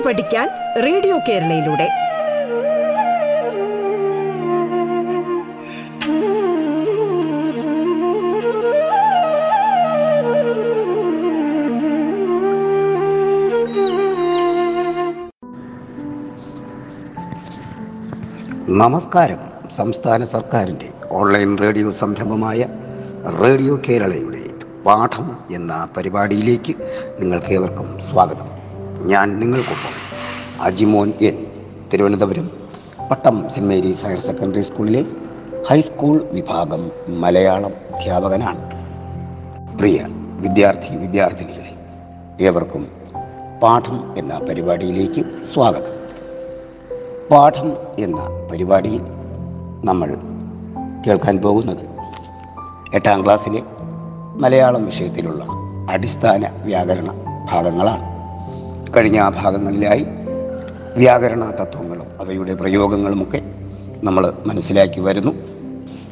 കേട്ടു പഠിക്കാൻ റേഡിയോ കേരളയിലൂടെ. നമസ്കാരം. സംസ്ഥാന സർക്കാരിന്റെ ഓൺലൈൻ റേഡിയോ സംരംഭമായ റേഡിയോ കേരളയുടെ പാഠം എന്ന പരിപാടിയിലേക്ക് നിങ്ങൾക്ക് ഏവർക്കും സ്വാഗതം. ഞാൻ നിങ്ങൾക്കൊപ്പം Ajimon N Thiruvananthapuram Pattom Saint Mary's higher secondary സ്കൂളിലെ ഹൈസ്കൂൾ വിഭാഗം മലയാളം അധ്യാപകനാണ്. പ്രിയ വിദ്യാർത്ഥി വിദ്യാർത്ഥിനികളെ ഏവർക്കും പാഠം എന്ന പരിപാടിയിലേക്ക് സ്വാഗതം. പാഠം എന്ന പരിപാടിയിൽ നമ്മൾ കേൾക്കാൻ പോകുന്നത് എട്ടാം ക്ലാസ്സിലെ മലയാളം വിഷയത്തിലുള്ള അടിസ്ഥാന വ്യാകരണ ഭാഗങ്ങളാണ്. കഴിഞ്ഞ ഭാഗങ്ങളിലായി വ്യാകരണ തത്വങ്ങളും അവയുടെ പ്രയോഗങ്ങളുമൊക്കെ നമ്മൾ മനസ്സിലാക്കി വരുന്നു.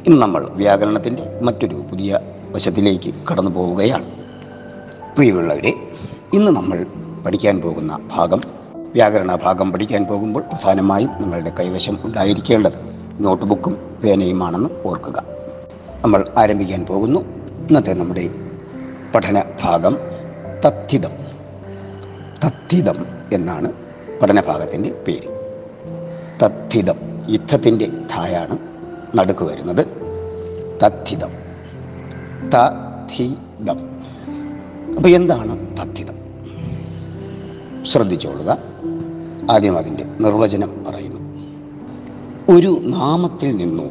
ഇന്ന് നമ്മൾ വ്യാകരണത്തിന്റെ മറ്റൊരു പുതിയ വശത്തിലേക്ക് കടന്നു പോവുകയാണ്. പ്രിയമുള്ളവരെ ഇന്ന് നമ്മൾ പഠിക്കാൻ പോകുന്ന ഭാഗം വ്യാകരണ ഭാഗം പഠിക്കാൻ പോകുമ്പോൾ പ്രധാനമായും നിങ്ങളുടെ കൈവശം ഉണ്ടായിരിക്കേണ്ടത് നോട്ട്ബുക്കും പേനയുമാണെന്ന് ഓർക്കുക. നമ്മൾ ആരംഭിക്കാൻ പോകുന്നു. ഇന്നത്തെ നമ്മുടെ പഠന ഭാഗം തഥിതം തഥിതം എന്നാണ് പഠനഭാഗത്തിന്റെ പേര്. തത്തിതം യുദ്ധത്തിന്റെ ധായാണ് നടുക്ക് വരുന്നത്. തത്തിതം. തഥിതം അപ്പോൾ എന്താണ് തത്തിതം? ശ്രദ്ധിച്ചോളുക. ആദ്യം അതിന്റെ നിർവചനം പറയുന്നു. ഒരു നാമത്തിൽ നിന്നോ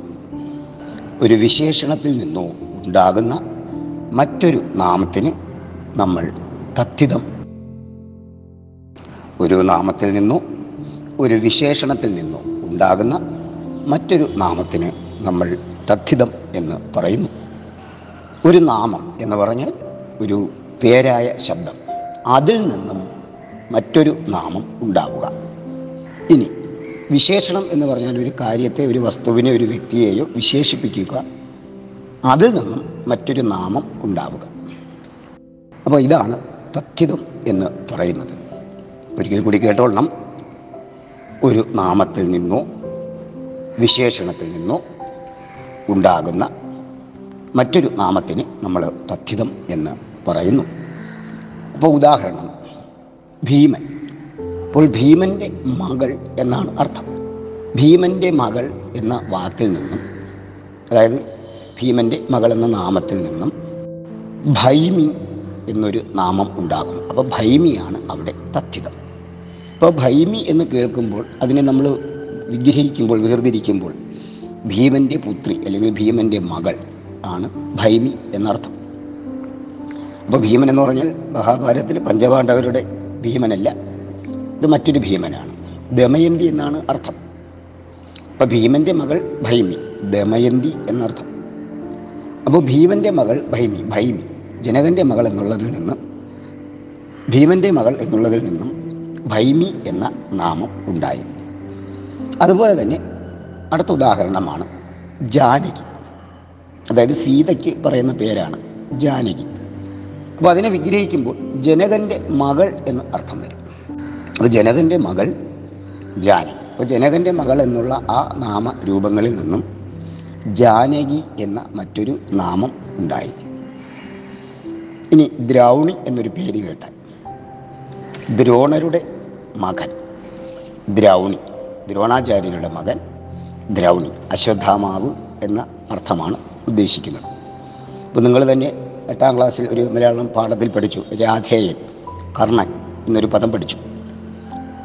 ഒരു വിശേഷണത്തിൽ നിന്നോ ഉണ്ടാകുന്ന മറ്റൊരു നാമത്തിന് നമ്മൾ തഥിതം ഒരു നാമത്തിൽ നിന്നോ ഒരു വിശേഷണത്തിൽ നിന്നോ ഉണ്ടാകുന്ന മറ്റൊരു നാമത്തിന് നമ്മൾ തദ്ധിതം എന്ന് പറയുന്നു. ഒരു നാമം എന്ന് പറഞ്ഞാൽ ഒരു പേരായ ശബ്ദം. അതിൽ നിന്നും മറ്റൊരു നാമം ഉണ്ടാവുക. ഇനി വിശേഷണം എന്ന് പറഞ്ഞാൽ ഒരു കാര്യത്തെ ഒരു വസ്തുവിനെ ഒരു വ്യക്തിയെയോ വിശേഷിപ്പിക്കുക. അതിൽ നിന്നും മറ്റൊരു നാമം ഉണ്ടാവുക. അപ്പോൾ ഇതാണ് തഥ്യതം എന്ന് പറയുന്നത്. ഒരിക്കൽ കൂടി കേട്ടോളണം. ഒരു നാമത്തിൽ നിന്നോ വിശേഷണത്തിൽ നിന്നോ ഉണ്ടാകുന്ന മറ്റൊരു നാമത്തിന് നമ്മൾ തഥിതം എന്ന് പറയുന്നു. അപ്പോൾ ഉദാഹരണം ഭീമൻ. അപ്പോൾ ഭീമന്റെ മകൾ എന്നാണ് അർത്ഥം. ഭീമന്റെ മകൾ എന്ന വാക്കിൽ നിന്നും അതായത് ഭീമന്റെ മകൾ എന്ന നാമത്തിൽ നിന്നും ഭൈമി എന്നൊരു നാമം ഉണ്ടാകും അപ്പോൾ ഭൈമിയാണ് അവിടെ തഥ്യതം അപ്പോൾ ഭൈമി എന്ന് കേൾക്കുമ്പോൾ അതിനെ നമ്മൾ വിഗ്രഹിക്കുമ്പോൾ വേർതിരിക്കുമ്പോൾ ഭീമന്റെ പുത്രി അല്ലെങ്കിൽ ഭീമന്റെ മകൾ ആണ് ഭൈമി എന്നർത്ഥം. അപ്പോൾ ഭീമൻ എന്ന് പറഞ്ഞാൽ മഹാഭാരതത്തിൽ പഞ്ചപാണ്ഡവരുടെ ഭീമനല്ല ഇത് മറ്റൊരു ഭീമനാണ്. ദമയന്തി എന്നാണ് അർത്ഥം. അപ്പോൾ ഭീമന്റെ മകൾ ഭൈമി ദമയന്തി എന്നർത്ഥം. അപ്പോൾ ഭീമന്റെ മകൾ ഭൈമി ഭൈമി ജനകന്റെ മകൾ എന്നുള്ളതിൽ നിന്ന് ഭീമന്റെ മകൾ എന്നുള്ളതിൽ നിന്നും ഭൈമി എന്ന നാമം ഉണ്ടായി. അതുപോലെ തന്നെ അടുത്ത ഉദാഹരണമാണ് ജാനകി. അതായത് സീതയ്ക്ക് പറയുന്ന പേരാണ് ജാനകി. അപ്പോൾ അതിനെ വിഗ്രഹിക്കുമ്പോൾ ജനകന്റെ മകൾ എന്ന് അർത്ഥം വരും. അപ്പോൾ ജനകന്റെ മകൾ ജാനകി. അപ്പോൾ ജനകന്റെ മകൾ എന്നുള്ള ആ നാമ രൂപങ്ങളിൽ നിന്നും ജാനകി എന്ന മറ്റൊരു നാമം ഉണ്ടായി. ഇനി ദ്രൗണി എന്നൊരു പേര് കേട്ടാൽ ദ്രോണരുടെ മകൻ. ദ്രൗണി. ദ്രോണാചാര്യരുടെ മകൻ ദ്രൗണി. അശ്വത്ഥാമാവ് എന്ന അർത്ഥമാണ് ഉദ്ദേശിക്കുന്നത്. അപ്പോൾ നിങ്ങൾ തന്നെ എട്ടാം ക്ലാസ്സിൽ ഒരു മലയാളം പാഠത്തിൽ പഠിച്ചു. രാധേയൻ കർണൻ എന്നൊരു പദം പഠിച്ചു.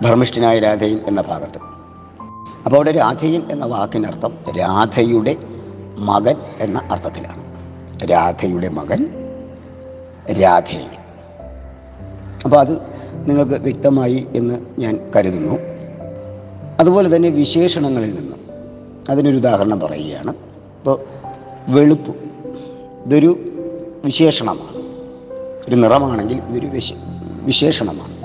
ധർമ്മിഷ്ഠനായ രാധേയൻ എന്ന ഭാഗത്ത്. അപ്പോൾ അവിടെ രാധേയൻ എന്ന വാക്കിനർത്ഥം രാധയുടെ മകൻ എന്ന അർത്ഥത്തിലാണ്. രാധയുടെ മകൻ രാധേയൻ. അപ്പോൾ അത് നിങ്ങൾക്ക് വ്യക്തമായി എന്ന് ഞാൻ കരുതുന്നു. അതുപോലെ തന്നെ വിശേഷണങ്ങളിൽ നിന്നും അതിനൊരു ഉദാഹരണം പറയുകയാണ്. ഇപ്പോൾ വെളുപ്പ് ഇതൊരു വിശേഷണമാണ്. ഒരു നിറമാണെങ്കിൽ ഇതൊരു വിശ വിശേഷണമാണ്.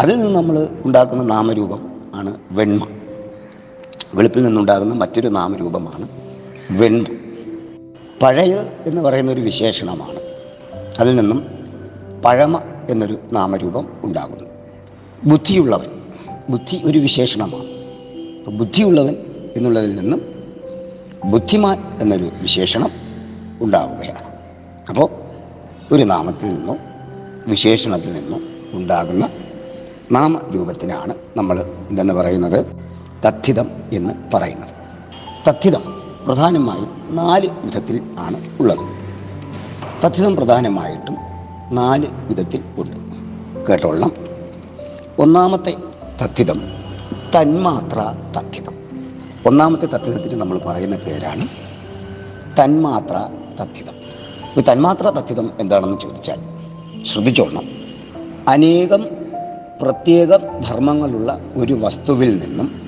അതിൽ നിന്ന് നമ്മൾ ഉണ്ടാക്കുന്ന നാമരൂപം ആണ് വെണ്മ. വെളുപ്പിൽ നിന്നുണ്ടാകുന്ന മറ്റൊരു നാമരൂപമാണ് വെണ്മ. പഴയ എന്ന് പറയുന്ന ഒരു വിശേഷണമാണ്. അതിൽ നിന്നും പഴമ എന്നൊരു നാമരൂപം ഉണ്ടാകുന്നു. ബുദ്ധിയുള്ളവൻ ബുദ്ധി ഒരു വിശേഷണമാണ്. ബുദ്ധിയുള്ളവൻ എന്നുള്ളതിൽ നിന്നും ബുദ്ധിമാൻ എന്നൊരു വിശേഷണം ഉണ്ടാവുകയാണ്. അപ്പോൾ ഒരു നാമത്തിൽ നിന്നോ വിശേഷണത്തിൽ നിന്നോ ഉണ്ടാകുന്ന നാമരൂപത്തിനാണ് നമ്മൾ എന്തെന്ന് പറയുന്നത് തഥിതം എന്ന് പറയുന്നത്. തഥിതം പ്രധാനമായും നാല് വിധത്തിൽ ആണ് ഉള്ളത്. തഥിതം പ്രധാനമായിട്ടും നാല് വിധത്തിൽ ഉണ്ട്. കേട്ടോളണം. ഒന്നാമത്തെ തത്തിതം തന്മാത്ര തത്തിതം ഒന്നാമത്തെ തത്തിതത്തിന് നമ്മൾ പറയുന്ന പേരാണ് തന്മാത്ര തത്തിതം ഈ തന്മാത്ര തത്തിതം എന്താണെന്ന് ചോദിച്ചാൽ ശ്രദ്ധിച്ചോളണം. അനേകം പ്രത്യേക ധർമ്മങ്ങളുള്ള ഒരു വസ്തുവിൽ നിന്നും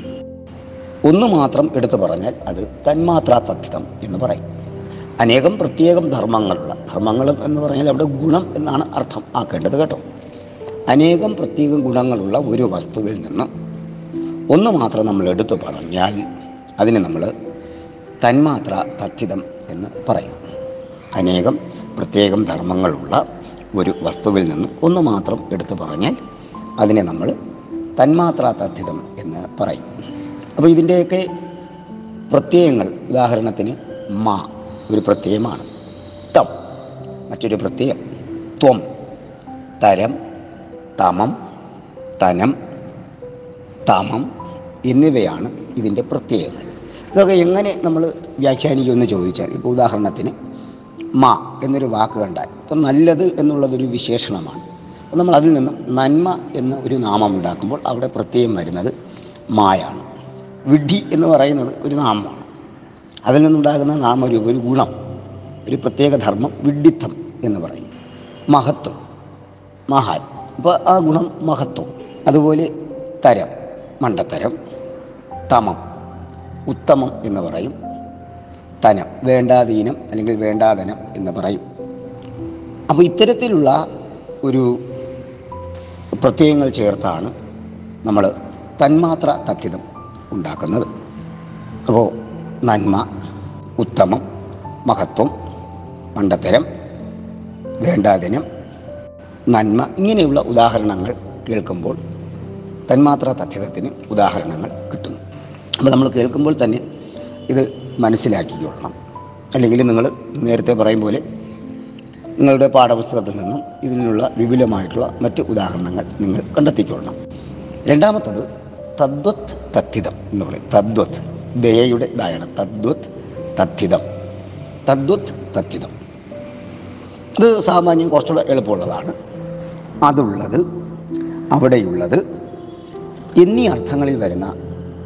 ഒന്ന് മാത്രം എടുത്തു പറഞ്ഞാൽ അത് തന്മാത്രാ തഥിതം എന്ന് പറയും. അനേകം പ്രത്യേകം ധർമ്മങ്ങളുള്ള ധർമ്മങ്ങൾ എന്ന് പറഞ്ഞാൽ അവിടെ ഗുണം എന്നാണ് അർത്ഥം. ആക്കേണ്ടത് കേട്ടോ. അനേകം പ്രത്യേക ഗുണങ്ങളുള്ള ഒരു വസ്തുവിൽ നിന്ന് ഒന്ന് മാത്രം നമ്മൾ എടുത്തു പറഞ്ഞാൽ അതിന് നമ്മൾ തന്മാത്ര തഥിതം എന്ന് പറയും. അനേകം പ്രത്യേകം ധർമ്മങ്ങളുള്ള ഒരു വസ്തുവിൽ നിന്ന് ഒന്ന് മാത്രം എടുത്തു പറഞ്ഞാൽ അതിനെ നമ്മൾ തന്മാത്ര തഥിതം എന്ന് പറയും. അപ്പോൾ ഇതിന്റെയൊക്കെ പ്രത്യയങ്ങൾ ഉദാഹരണത്തിന് മാ ഒരു പ്രത്യയമാണ്. തം മറ്റൊരു പ്രത്യയം. ത്വം തരം തമം തനം തമം എന്നിവയാണ് ഇതിന്റെ പ്രത്യയങ്ങൾ. ഇതൊക്കെ എങ്ങനെ നമ്മൾ വ്യാഖ്യാനിക്കുമെന്ന് ചോദിച്ചാൽ ഇപ്പോൾ ഉദാഹരണത്തിന് മാ എന്നൊരു വാക്ക് കണ്ടാൽ ഇപ്പം നല്ലത് എന്നുള്ളതൊരു വിശേഷണമാണ്. അപ്പോൾ നമ്മൾ അതിൽ നിന്നും നന്മ എന്ന ഒരു നാമം ഉണ്ടാക്കുമ്പോൾ അവിടെ പ്രത്യയം വരുന്നത് മായാണ്. വിഡ്ഢി എന്ന് പറയുന്നത് ഒരു നാമമാണ്. അതിൽ നിന്നുണ്ടാകുന്ന നാമരൂപം ഒരു ഗുണം ഒരു പ്രത്യേക ധർമ്മം വിഡ്ഢിത്തം എന്ന് പറയും. മഹത്വം മഹാൻ. അപ്പോൾ ആ ഗുണം മഹത്വം. അതുപോലെ തരം മണ്ടത്തരം തമം ഉത്തമം എന്ന് പറയും. തനം വേണ്ടാതീനം അല്ലെങ്കിൽ വേണ്ടാതനം എന്ന് പറയും. അപ്പോൾ ഇത്തരത്തിലുള്ള ഒരു പ്രത്യയങ്ങൾ ചേർത്താണ് നമ്മൾ തന്മാത്ര തത്യതം ഉണ്ടാക്കുന്നത്. അപ്പോൾ നന്മ ഉത്തമം മഹത്വം മണ്ടത്തരം വേണ്ടാതിനം നന്മ ഇങ്ങനെയുള്ള ഉദാഹരണങ്ങൾ കേൾക്കുമ്പോൾ തന്മാത്ര തഥ്യതത്തിന് ഉദാഹരണങ്ങൾ കിട്ടുന്നു. അപ്പോൾ നമ്മൾ കേൾക്കുമ്പോൾ തന്നെ ഇത് മനസ്സിലാക്കിക്കൊള്ളണം അല്ലെങ്കിൽ നിങ്ങൾ നേരത്തെ പറയും പോലെ നിങ്ങളുടെ പാഠപുസ്തകത്തിൽ നിന്നും ഇതിനുള്ള വിപുലമായിട്ടുള്ള മറ്റ് ഉദാഹരണങ്ങൾ നിങ്ങൾ കണ്ടെത്തിക്കൊള്ളണം. രണ്ടാമത്തത് തദ്വത് തത്തിതം എന്ന് പറയും. തദ്വത് ദയയുടെ ഇതായാണ്. തദ്വത് തദ്ധിതം. തദ്വത് തദ്ധിതം. അത് സാമാന്യം കുറച്ചുകൂടെ എളുപ്പമുള്ളതാണ്. അതുള്ളത് അവിടെയുള്ളത് എന്നീ അർത്ഥങ്ങളിൽ വരുന്ന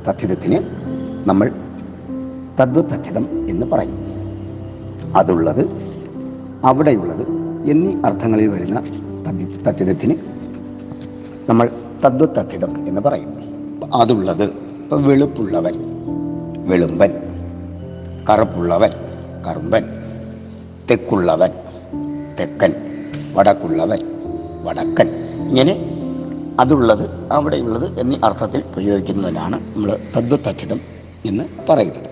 തദ്ധിതത്തിന് നമ്മൾ തദ്വതഥിതം എന്ന് പറയും. അതുള്ളത് അവിടെയുള്ളത് എന്നീ അർത്ഥങ്ങളിൽ വരുന്ന തഥിതത്തിന് നമ്മൾ തദ്വതഥിതം എന്ന് പറയും. അതുള്ളത് ഇപ്പം വെളുപ്പുള്ളവൻ. വെളുമ്പൻ കറുപ്പുള്ളവൻ കറുമ്പൻ തെക്കുള്ളവൻ തെക്കൻ വടക്കുള്ളവൻ വടക്കൻ. ഇങ്ങനെ അതുള്ളത് അവിടെയുള്ളത് എന്നീ അർത്ഥത്തിൽ പ്രയോഗിക്കുന്നതിനാണ് നമ്മൾ തദ്വത്തച്ഛിതം എന്ന് പറയുന്നത്.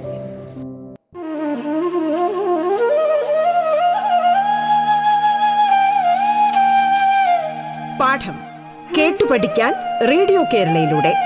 പാഠം കേട്ടു പഠിക്കാൻ റേഡിയോ കേരളയിലൂടെ.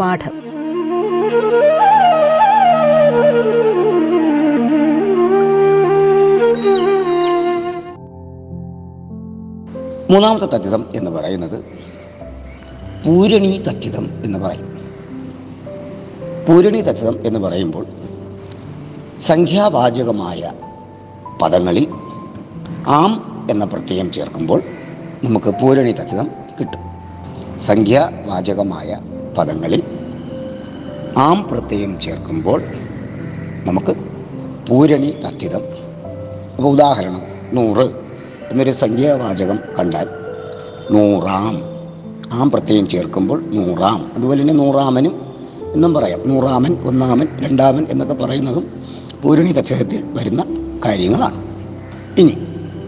പാഠം. മൂന്നാമത്തെ തഥിതം എന്ന് പറയുന്നത് പൂരണി തഥിതം എന്ന് പറയും. പൂരണി തത്തിതം എന്ന് പറയുമ്പോൾ സംഖ്യാവാചകമായ പദങ്ങളിൽ ആം എന്ന പ്രത്യയം ചേർക്കുമ്പോൾ നമുക്ക് പൂരണി തത്തിതം കിട്ടും. സംഖ്യാവാചകമായ പദങ്ങളിൽ ആം പ്രത്യയം ചേർക്കുമ്പോൾ നമുക്ക് പൂരണി തഥിതം അപ്പോൾ ഉദാഹരണം നൂറ് എന്നൊരു സംഖ്യാവാചകം കണ്ടാൽ നൂറാം. ആം പ്രത്യയം ചേർക്കുമ്പോൾ നൂറാം. അതുപോലെ തന്നെ നൂറാമനും എന്നും പറയാം. നൂറാമൻ ഒന്നാമൻ രണ്ടാമൻ എന്നൊക്കെ പറയുന്നതും പൂരണി തത്വത്തിൽ വരുന്ന കാര്യങ്ങളാണ്. ഇനി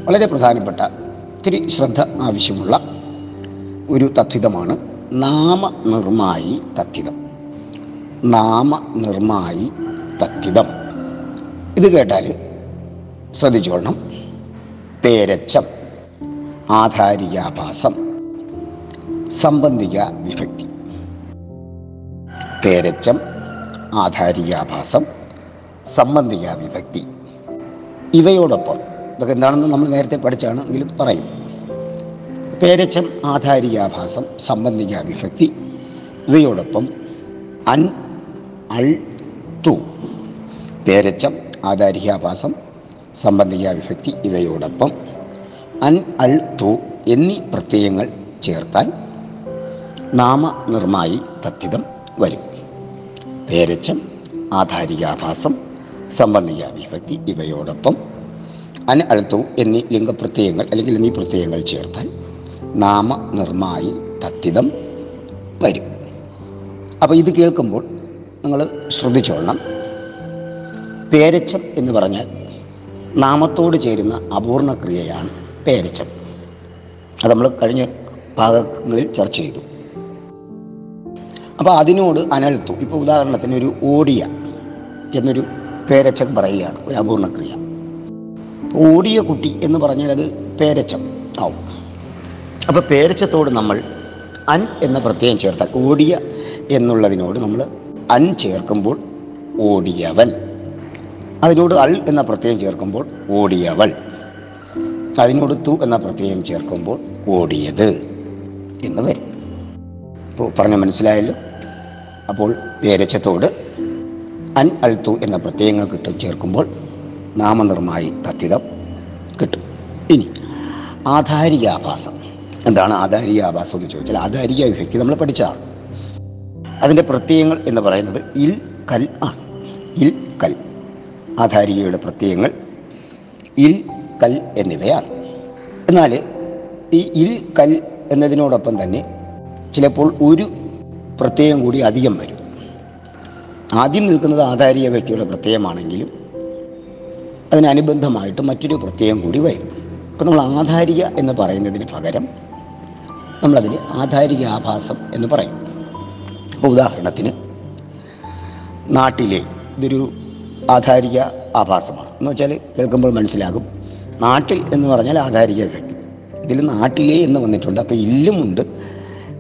വളരെ പ്രധാനപ്പെട്ട ഇത്തിരി ശ്രദ്ധ ആവശ്യമുള്ള ഒരു തത്വിതമാണ് നാമനിർമായി തക്കിതം നാമനിർമായി തക്കിതം ഇത് കേട്ടാൽ ശ്രദ്ധിച്ചോളണം തേരച്ചം ആധാരികാഭാസം സംബന്ധിക വിഭക്തി. തേരച്ചം ആധാരികാഭാസം സംബന്ധിക വിഭക്തി. ഇവയോടൊപ്പം ഇതൊക്കെ എന്താണെന്ന് നമ്മൾ നേരത്തെ പഠിച്ചാണെങ്കിലും പറയും. പേരച്ചം ആധാരികാഭാസം സംബന്ധിക വിഭക്തി ഇവയോടൊപ്പം അൻ അൾ തു. പേരച്ചം ആധാരികാഭാസം സംബന്ധിക വിഭക്തി ഇവയോടൊപ്പം അൻ അൾ തു എന്നീ പ്രത്യയങ്ങൾ ചേർത്താൽ നാമനിർമായി തത്തിതം വരും. പേരച്ചം ആധാരികാഭാസം സംബന്ധിക വിഭക്തി ഇവയോടൊപ്പം അൻ അൾത്തു എന്നീ ലിംഗപ്രത്യയങ്ങൾ അല്ലെങ്കിൽ എന്നീ പ്രത്യയങ്ങൾ ചേർത്താൽ നാമനിർമായി തത്തിതം വരും. അപ്പോൾ ഇത് കേൾക്കുമ്പോൾ നിങ്ങൾ ശ്രദ്ധിച്ചോളണം. പേരച്ചം എന്ന് പറഞ്ഞാൽ നാമത്തോട് ചേരുന്ന അപൂർണ ക്രിയയാണ് പേരച്ചം. അത് നമ്മൾ കഴിഞ്ഞ ഭാഗങ്ങളിൽ ചർച്ച ചെയ്തു. അപ്പോൾ അതിനോട് അനൽത്തു. ഇപ്പോൾ ഉദാഹരണത്തിന് ഒരു ഓടിയ എന്നൊരു പേരച്ചം പറയുകയാണ് ഒരു അപൂർണ ക്രിയ ഓടിയ കുട്ടി എന്ന് പറഞ്ഞാൽ അത് പേരച്ചം ആവും. അപ്പോൾ പേരച്ചത്തോട് നമ്മൾ അൻ എന്ന പ്രത്യയം ചേർത്താൽ ഓടിയ എന്നുള്ളതിനോട് നമ്മൾ അൻ ചേർക്കുമ്പോൾ ഓടിയവൻ. അതിനോട് അൾ എന്ന പ്രത്യയം ചേർക്കുമ്പോൾ ഓടിയവൾ. അതിനോട് തു എന്ന പ്രത്യയം ചേർക്കുമ്പോൾ ഓടിയത് എന്ന് വരും. ഇപ്പോൾ പറഞ്ഞ മനസ്സിലായല്ലോ? അപ്പോൾ പേരച്ചത്തോട് അൻ അൾ തു എന്ന പ്രത്യയങ്ങൾ കിട്ടും ചേർക്കുമ്പോൾ നാമനിർമായി തത്തിതം കിട്ടും. ഇനി ആധാരികാഭാസം എന്താണ് ആധാരിക ആവാസം എന്ന് ചോദിച്ചാൽ ആധാരിക വിഭക്തി നമ്മൾ പഠിച്ചതാണ്. അതിന്റെ പ്രത്യയങ്ങൾ എന്ന് പറയുന്നത് ഇൽ കൽ ആണ്. ഇൽ കൽ. ആധാരികയുടെ പ്രത്യയങ്ങൾ ഇൽ കൽ എന്നിവയാണ്. എന്നാൽ ഈ ഇൽ കൽ എന്നതിനോടൊപ്പം തന്നെ ചിലപ്പോൾ ഒരു പ്രത്യയം കൂടി അധികം വരും. ആദ്യം നിൽക്കുന്നത് ആധാരിക വ്യക്തിയുടെ പ്രത്യയമാണെങ്കിലും അതിനനുബന്ധമായിട്ട് മറ്റൊരു പ്രത്യയം കൂടി വരും. ഇപ്പം നമ്മൾ ആധാരിക എന്ന് പറയുന്നതിന് പകരം നമ്മളതിന് ആധാരിക ആഭാസം എന്ന് പറയും. അപ്പോൾ ഉദാഹരണത്തിന് നാട്ടിലെ ഇതൊരു ആധാരിക ആഭാസമാണ്. എന്ന് വെച്ചാൽ കേൾക്കുമ്പോൾ മനസ്സിലാകും. നാട്ടിൽ എന്ന് പറഞ്ഞാൽ ആധാരിക വ്യക്തി. ഇതിൽ നാട്ടിലെ എന്ന് വന്നിട്ടുണ്ട്. അപ്പോൾ ഇല്ലുമുണ്ട്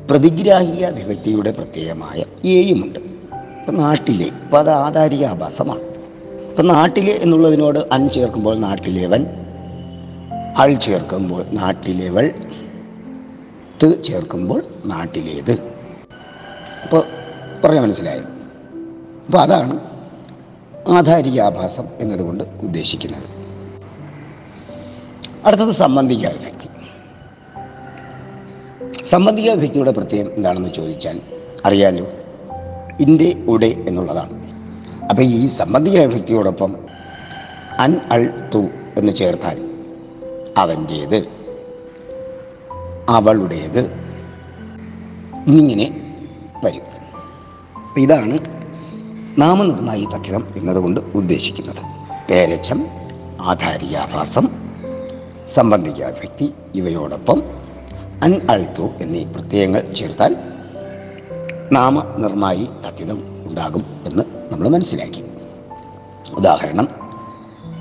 പ്രതിഗ്രാഹിക വിഭക്തിയുടെ പ്രത്യേകമായ ഏയുമുണ്ട് അപ്പം നാട്ടിലെ അപ്പോൾ അത് ആധാരിക ആഭാസമാണ് അപ്പം നാട്ടിലെ എന്നുള്ളതിനോട് അൻ ചേർക്കുമ്പോൾ നാട്ടിലേവൻ അൾ ചേർക്കുമ്പോൾ നാട്ടിലേവൾ ത് ചേർക്കുമ്പോൾ നാട്ടിലേത് അപ്പോൾ പറഞ്ഞ മനസ്സിലായോ. അപ്പോൾ അതാണ് ആധാരികാഭാസം എന്നതുകൊണ്ട് ഉദ്ദേശിക്കുന്നത്. അടുത്തത് സംബന്ധിക വ്യക്തി. സംബന്ധിക വ്യക്തിയുടെ പ്രത്യേകം എന്താണെന്ന് ചോദിച്ചാൽ അറിയാലോ ഇന്റെ ഉടെ എന്നുള്ളതാണ്. അപ്പോൾ ഈ സംബന്ധിക വ്യക്തിയോടൊപ്പം അൻ അൾ തു എന്ന് ചേർത്താൽ അവന്റേത് അവളുടേത്. ഇങ്ങനെ വരും. ഇതാണ് നാമനിർണായി തഥ്യം എന്നതുകൊണ്ട് ഉദ്ദേശിക്കുന്നത്. പേരച്ഛം ആധാരികാഭാസം സംബന്ധിക്ക വ്യക്തി ഇവയോടൊപ്പം അൻ അൾത്തു എന്നീ പ്രത്യയങ്ങൾ ചേർത്താൽ നാമനിർണായി തഥ്യതം ഉണ്ടാകും എന്ന് നമ്മൾ മനസ്സിലാക്കി. ഉദാഹരണം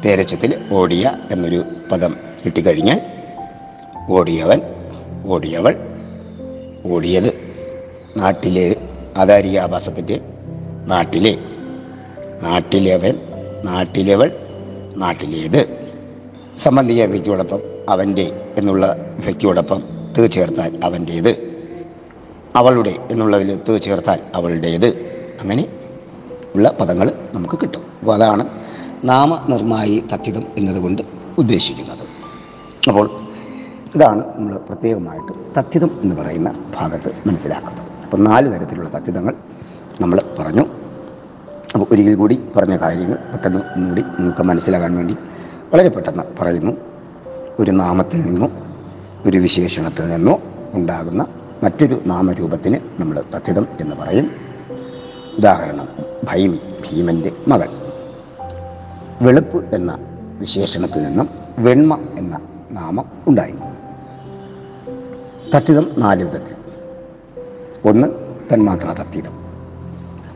പേരച്ചത്തിൽ ഓടിയ എന്നൊരു പദം കിട്ടിക്കഴിഞ്ഞാൽ ഓടിയവൻ ഓടിയവൾ ഓടിയത് നാട്ടിലെ ആധാരികാഭാസത്തിന്റെ നാട്ടിലെ നാട്ടിലവൻ നാട്ടിലവൾ നാട്ടിലേത്. സംബന്ധിച്ച വ്യക്തിയോടൊപ്പം അവന്റെ എന്നുള്ള വ്യക്തിയോടൊപ്പം തീ ചേർത്താൽ അവന്റേത്. അവളുടെ എന്നുള്ളതിൽ തീ ചേർത്താൽ അവളുടേത്. അങ്ങനെ ഉള്ള പദങ്ങൾ നമുക്ക് കിട്ടും. അപ്പോൾ അതാണ് നാമനിർമായി കത്തിതം എന്നതുകൊണ്ട് ഉദ്ദേശിക്കുന്നത്. അപ്പോൾ ഇതാണ് നമ്മൾ പ്രത്യേകമായിട്ട് തത്യതം എന്ന് പറയുന്ന ഭാഗത്ത് മനസ്സിലാക്കുന്നത്. അപ്പോൾ നാല് തരത്തിലുള്ള തത്യതങ്ങൾ നമ്മൾ പറഞ്ഞു. അപ്പോൾ ഒരിക്കൽ കൂടി പറഞ്ഞ കാര്യങ്ങൾ പെട്ടെന്ന് ഒന്നുകൂടി നിങ്ങൾക്ക് മനസ്സിലാകാൻ വേണ്ടി വളരെ പെട്ടെന്ന് പറയുന്നു. ഒരു നാമത്തിൽ നിന്നോ ഒരു വിശേഷണത്തിൽ നിന്നോ ഉണ്ടാകുന്ന മറ്റൊരു നാമരൂപത്തിന് നമ്മൾ തത്യതം എന്ന് പറയും. ഉദാഹരണം ഭൈമി ഭീമന്റെ മകൾ. വെളുപ്പ് എന്ന വിശേഷണത്തിൽ നിന്നും വെണ്മ എന്ന നാമം ഉണ്ടായി. തത്വിതം നാല് വിധത്തിൽ. ഒന്ന് തന്മാത്ര തത്വിതം.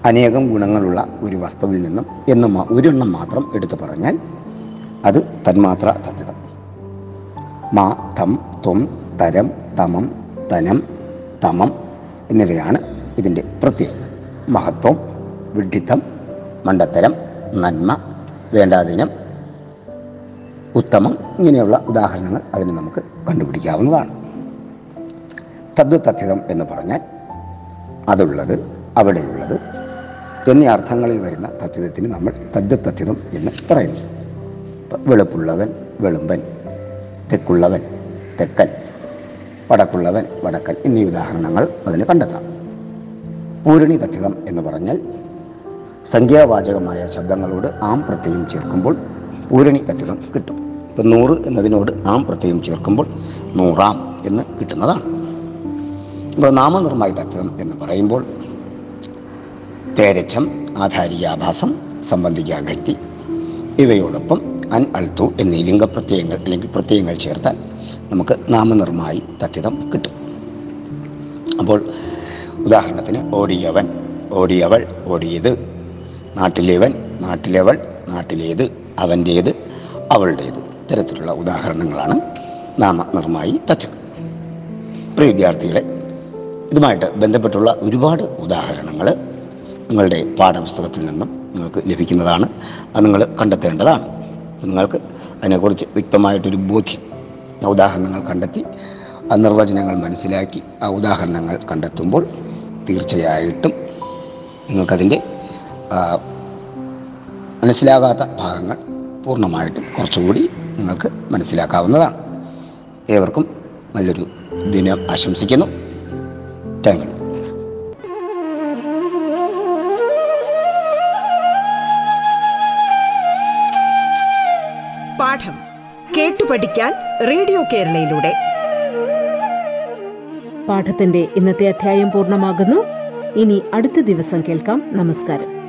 അനേകം ഗുണങ്ങളുള്ള ഒരു വസ്തുവിൽ നിന്നും എന്ന് ഒരെണ്ണം മാത്രം എടുത്തു പറഞ്ഞാൽ അത് തന്മാത്ര തത്വിതം. മാ തം ത്വം തരം തമം തനം തമം എന്നിവയാണ് ഇതിന്റെ പ്രത്യേകത. മഹത്വം വിഡ്ഢിത്തം മണ്ടത്തരം നന്മ വേണ്ടാതിനം ഉത്തമം. ഇങ്ങനെയുള്ള ഉദാഹരണങ്ങൾ അതിന് നമുക്ക് കണ്ടുപിടിക്കാവുന്നതാണ്. തദ്വതഥിതം എന്ന് പറഞ്ഞാൽ അതുള്ളത് അവിടെയുള്ളത് എന്നീ അർത്ഥങ്ങളിൽ വരുന്ന തത്വത്തിന് നമ്മൾ തദ്വതഥിതം എന്ന് പറയുന്നു. വെളുപ്പുള്ളവൻ വെളുമ്പൻ തെക്കുള്ളവൻ തെക്കൻ വടക്കുള്ളവൻ വടക്കൻ എന്നീ ഉദാഹരണങ്ങൾ അതിന് കണ്ടെത്താം. പൂരണി തഥിതം എന്ന് പറഞ്ഞാൽ സംഖ്യാവാചകമായ ശബ്ദങ്ങളോട് ആം പ്രത്യയം ചേർക്കുമ്പോൾ പൂരണി തഥിതം കിട്ടും. ഇപ്പം നൂറ് എന്നതിനോട് ആം പ്രത്യയം ചേർക്കുമ്പോൾ നൂറാം എന്ന് കിട്ടുന്നതാണ്. ഇപ്പോൾ നാമനിർമ്മായി തത്വം എന്ന് പറയുമ്പോൾ പേരച്ചം ആധാരികാഭാസം സംബന്ധിക വ്യക്തി ഇവയോടൊപ്പം അൻ അൾത്തു എന്നീ ലിംഗപ്രത്യയങ്ങൾ അല്ലെങ്കിൽ പ്രത്യയങ്ങൾ ചേർത്താൽ നമുക്ക് നാമനിർമ്മായി തത്വം കിട്ടും. അപ്പോൾ ഉദാഹരണത്തിന് ഓടിയവൻ ഓടിയവൾ ഓടിയത് നാട്ടിലേവൻ നാട്ടിലവൾ നാട്ടിലേത് അവന്റേത് അവളുടേത്. ഇത്തരത്തിലുള്ള ഉദാഹരണങ്ങളാണ് നാമനിർമ്മായി തച്ചത് പ്രിയ വിദ്യാർത്ഥികളെ ഇതുമായിട്ട് ബന്ധപ്പെട്ടുള്ള ഒരുപാട് ഉദാഹരണങ്ങൾ നിങ്ങളുടെ പാഠപുസ്തകത്തിൽ നിന്നും നിങ്ങൾക്ക് ലഭിക്കുന്നതാണ്. അത് നിങ്ങൾ കണ്ടെത്തേണ്ടതാണ്. നിങ്ങൾക്ക് അതിനെക്കുറിച്ച് വ്യക്തമായിട്ടൊരു ബോധ്യം. ഉദാഹരണങ്ങൾ കണ്ടെത്തി ആ നിർവചനങ്ങൾ മനസ്സിലാക്കി ആ ഉദാഹരണങ്ങൾ കണ്ടെത്തുമ്പോൾ തീർച്ചയായിട്ടും നിങ്ങൾക്കതിന്റെ മനസ്സിലാകാത്ത ഭാഗങ്ങൾ പൂർണമായിട്ടും കുറച്ചുകൂടി നിങ്ങൾക്ക് മനസ്സിലാക്കാവുന്നതാണ്. ഏവർക്കും നല്ലൊരു ദിനം ആശംസിക്കുന്നു. Thank you. പാഠം കേട്ടു പഠിക്കാൻ റേഡിയോ കേരളയിലൂടെ. പാഠത്തിന്റെ ഇന്നത്തെ അധ്യായം പൂർണമാകുന്നു. ഇനി അടുത്ത ദിവസം കേൾക്കാം. നമസ്കാരം.